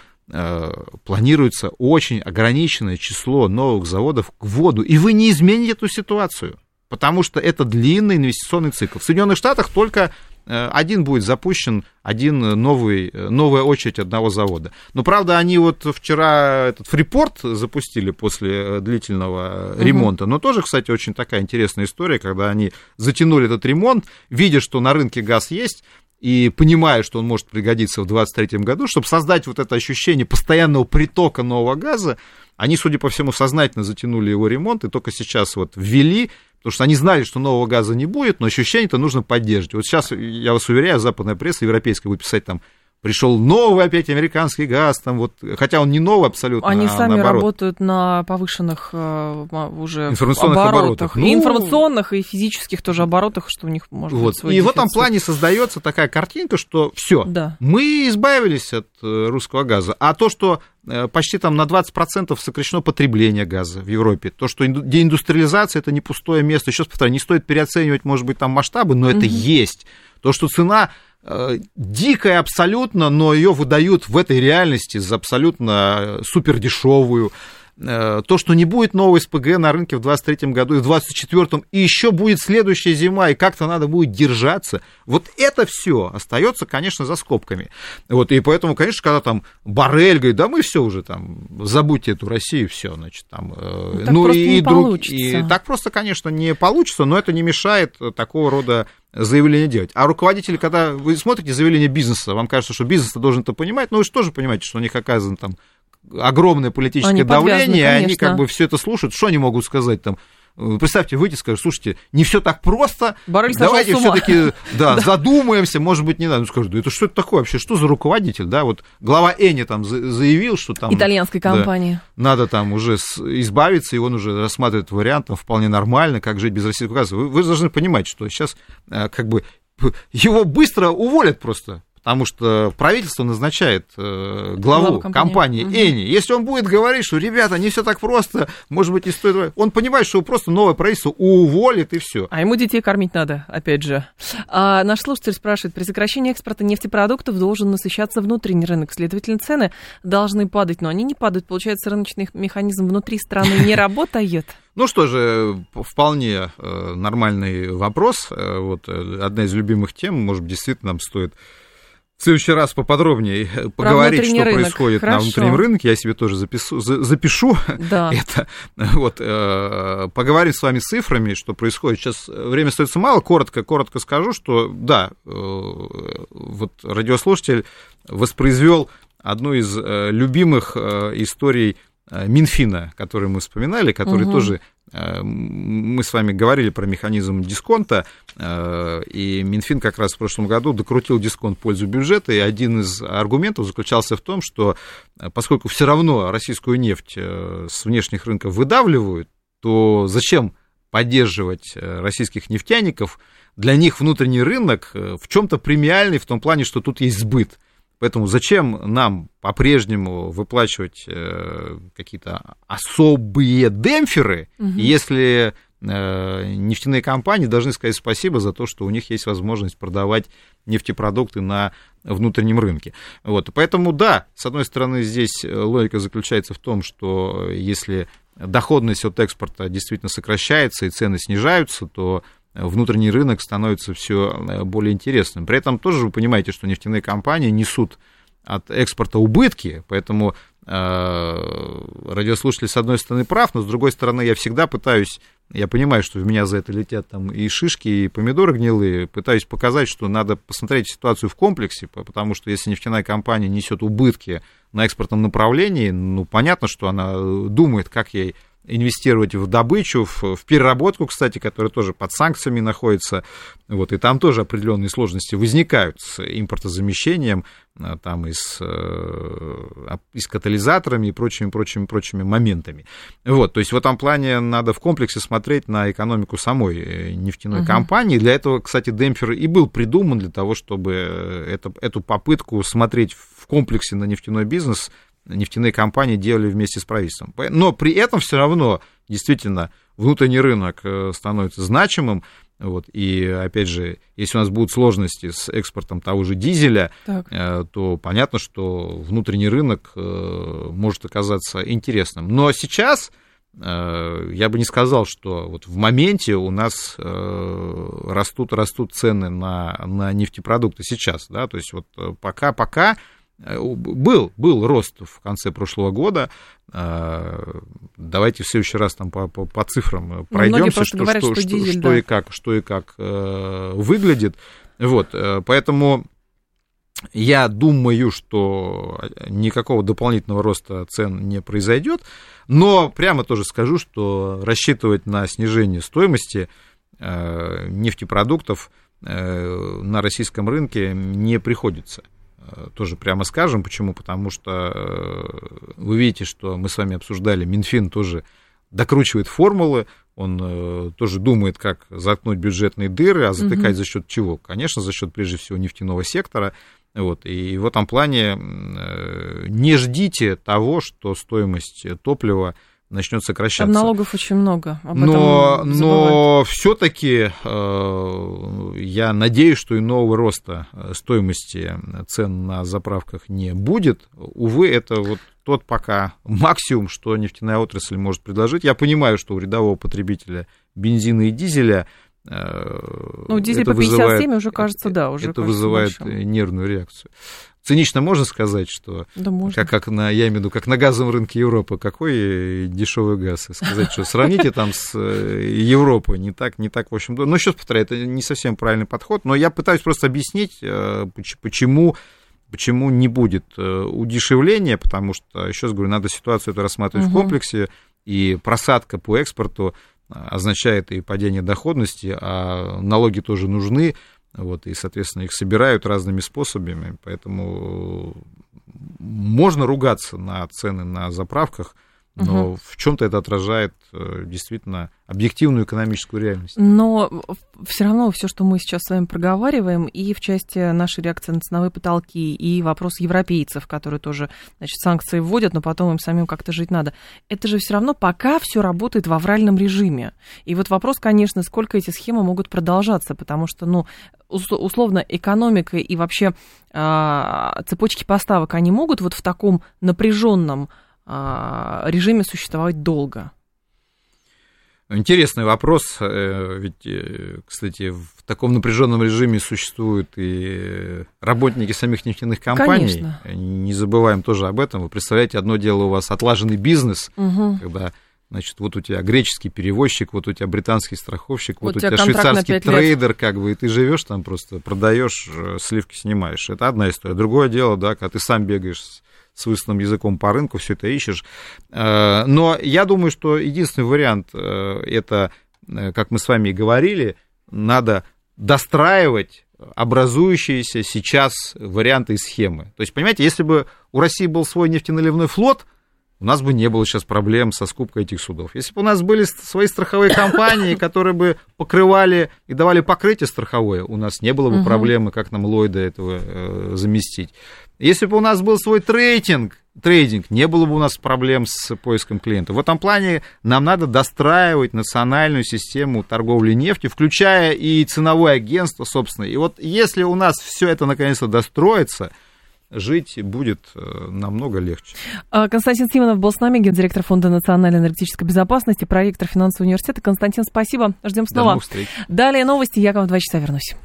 планируется очень ограниченное число новых заводов к воду, и вы не измените эту ситуацию, потому что это длинный инвестиционный цикл. В Соединенных Штатах только э, один будет запущен, один новый, э, новая очередь одного завода. Но, правда, они вот вчера этот фрипорт запустили после э, длительного ремонта, но тоже, кстати, очень такая интересная история, когда они затянули этот ремонт, видя, что на рынке газ есть, и понимая, что он может пригодиться в 2023 году, чтобы создать вот это ощущение постоянного притока нового газа, они, судя по всему, сознательно затянули его ремонт и только сейчас вот ввели, потому что они знали, что нового газа не будет, но ощущение-то нужно поддерживать. Вот сейчас, я вас уверяю, западная пресса европейская будет писать там, пришел новый опять американский газ, там вот, хотя он не новый абсолютно, Они а сами наоборот. работают на повышенных э, уже Информационных оборотах. И Ну, информационных, и физических тоже оборотах, что у них может Вот. быть свой И в этом дефицит. плане создается такая картинка, что все, Да. мы избавились от э, русского газа. А то, что э, почти там на 20% сокращено потребление газа в Европе, то, что инду- деиндустриализация это не пустое место, еще раз повторяю, не стоит переоценивать, может быть, там масштабы, но это Мгм. есть. То, что цена дикая абсолютно, но ее выдают в этой реальности за абсолютно супер дешевую. То, что не будет новой СПГ на рынке в 2023 году и в 2024, и еще будет следующая зима, и как-то надо будет держаться. Вот это все остается, конечно, за скобками. Вот, и поэтому, конечно, когда там Барель говорит, да мы все уже там, забудьте эту Россию, все, значит, там... э, Ну, так просто не получится. и так просто, конечно, не получится, но это не мешает такого рода заявление делать. А руководители, когда вы смотрите заявление бизнеса, вам кажется, что бизнес должен это понимать, но вы же тоже понимаете, что у них оказано там огромное политическое Они давление, и они как бы все это слушают. Что они могут сказать там? Э, Представьте, выйти и скажут, слушайте, не все так просто, сошел давайте все-таки да, задумаемся, может быть, не надо. Ну, скажут, да это что это такое вообще, что за руководитель, да, вот глава Эни там за- заявил, что там... Итальянской да, компании. надо там уже избавиться, и он уже рассматривает вариант, там, вполне нормально, как жить без российского газа. Вы, вы должны понимать, что сейчас э, как бы его быстро уволят просто, потому что правительство назначает э, главу Главу компании, компании. Мгм. Эни. Если он будет говорить, что, ребята, не все так просто, может быть, не стоит... Он понимает, что его просто новое правительство уволит, и все. А ему детей кормить надо, опять же. А наш слушатель спрашивает, при сокращении экспорта нефтепродуктов должен насыщаться внутренний рынок, следовательно, цены должны падать, но они не падают. Получается, рыночный механизм внутри страны не работает. Ну что же, вполне э, нормальный вопрос. Э, Вот э, одна из любимых тем, может быть, действительно нам стоит в следующий раз поподробнее э, поговорить, что рынок. происходит Хорошо. на внутреннем рынке. Я себе тоже запису, за- запишу Да. это. Вот, э, поговорим с вами с цифрами, что происходит. Сейчас время остается мало. Коротко, коротко скажу, что да, э, вот радиослушатель воспроизвел одну из э, любимых э, историй э, Минфина, которую мы вспоминали, который Мгм. тоже э, мы с вами говорили про механизм дисконта, э, и Минфин как раз в прошлом году докрутил дисконт в пользу бюджета, и один из аргументов заключался в том, что э, поскольку все равно российскую нефть э, с внешних рынков выдавливают, то зачем поддерживать э, российских нефтяников? Для них внутренний рынок э, в чем-то премиальный в том плане, что тут есть сбыт. Поэтому зачем нам по-прежнему выплачивать э, какие-то особые демпферы, Мгм. если э, нефтяные компании должны сказать спасибо за то, что у них есть возможность продавать нефтепродукты на внутреннем рынке. Вот. Поэтому да, с одной стороны, здесь э, логика заключается в том, что если доходность от экспорта действительно сокращается и цены снижаются, то внутренний рынок становится все более интересным. При этом тоже вы понимаете, что нефтяные компании несут от экспорта убытки, поэтому э, радиослушатель с одной стороны прав, но с другой стороны я всегда пытаюсь, я понимаю, что в меня за это летят там и шишки, и помидоры гнилые, пытаюсь показать, что надо посмотреть ситуацию в комплексе, потому что если нефтяная компания несет убытки на экспортном направлении, ну понятно, что она думает, как ей инвестировать в добычу, в, в переработку, кстати, которая тоже под санкциями находится, вот, и там тоже определенные сложности возникают с импортозамещением, там и с, и с катализаторами и прочими, прочими, прочими моментами. Вот, то есть в этом плане надо в комплексе смотреть на экономику самой нефтяной uh-huh. компании. Для этого, кстати, демпфер и был придуман для того, чтобы это, эту попытку смотреть в комплексе на нефтяной бизнес нефтяные компании делали вместе с правительством. Но при этом все равно действительно внутренний рынок э, становится значимым. Вот, и опять же, если у нас будут сложности с экспортом того же дизеля, так. Э, то понятно, что внутренний рынок э, может оказаться интересным. Но сейчас я бы не сказал, что вот в моменте у нас растут, растут цены на, на нефтепродукты сейчас, да, то есть вот пока, пока Э, был, был рост в конце прошлого года. Э, давайте в следующий раз там по, по, по цифрам э, пройдемся, что, говорят, что, что, дизель, что, да. и как, что и как э, выглядит. Вот, поэтому я думаю, что никакого дополнительного роста цен не произойдет, но прямо тоже скажу, что рассчитывать на снижение стоимости э, нефтепродуктов э, на российском рынке не приходится. Э, тоже прямо скажем. Почему? Потому что э, вы видите, что мы с вами обсуждали, Минфин тоже докручивает формулы, он э, тоже думает, как заткнуть бюджетные дыры, а затыкать угу. за счет чего? Конечно, за счет прежде всего нефтяного сектора. Вот, и в этом плане не ждите того, что стоимость топлива начнет сокращаться. Там налогов очень много. Об но но все-таки э, я надеюсь, что и нового роста э, стоимости цен на заправках не будет. Увы, это вот тот пока максимум, что нефтяная отрасль может предложить. Я понимаю, что у рядового потребителя бензина и дизеля э, ну, дизель по 57 вызывает, уже кажется, да, уже Это вызывает большим. нервную реакцию цинично можно сказать, что да можно. Как, как на, я имею в виду, как на газовом рынке Европы, какой дешевый газ, и сказать, что сравните там с э, Европой, не так, не так, в общем, ну, еще раз повторяю, это не совсем правильный подход, но я пытаюсь просто объяснить, э, почему Почему не будет э, удешевления, потому что, еще раз говорю, надо ситуацию эту рассматривать угу. в комплексе, и просадка по экспорту означает и падение доходности, а налоги тоже нужны, вот, и, соответственно, их собирают разными способами, поэтому можно ругаться на цены на заправках, но угу. в чем-то это отражает э, действительно объективную экономическую реальность. Но все равно все, что мы сейчас с вами проговариваем, и в части нашей реакции на ценовые потолки, и вопрос европейцев, которые тоже значит, санкции вводят, но потом им самим как-то жить надо, это же все равно пока все работает в авральном режиме. И вот вопрос, конечно, сколько эти схемы могут продолжаться, потому что, ну, условно, экономика и вообще э, цепочки поставок, они могут вот в таком напряженном а, режиме существовать долго? Интересный вопрос, э, ведь, э, кстати, в таком напряженном режиме существуют и работники самих нефтяных компаний. Конечно. Не забываем тоже об этом. Вы представляете, одно дело у вас отлаженный бизнес, угу. когда Значит, вот у тебя греческий перевозчик, вот у тебя британский страховщик, вот, вот у тебя, тебя швейцарский трейдер, как бы, и ты живешь там просто, продаешь, э, сливки снимаешь. Это одна история. Другое дело, да, когда ты сам бегаешь с высунутым языком по рынку, все это ищешь. Э, но я думаю, что единственный вариант э, это, э, как мы с вами и говорили, надо достраивать образующиеся сейчас варианты и схемы. То есть, понимаете, если бы у России был свой нефтеналивной флот, у нас бы не было сейчас проблем со скупкой этих судов. Если бы у нас были свои страховые компании, которые бы покрывали и давали покрытие страховое, у нас не было бы угу. проблемы, как нам Ллойда этого э, заместить. Если бы у нас был свой трейдинг, трейдинг, не было бы у нас проблем с поиском клиентов. В этом плане нам надо достраивать национальную систему торговли нефтью, включая и ценовое агентство, собственно. И вот если у нас все это наконец-то достроится, жить будет э, намного легче. А, Константин Симонов был с нами, гендиректор Фонда национальной энергетической безопасности, проректор финансового университета. Константин, спасибо. Ждем снова. Далее новости. Я к вам в два часа вернусь.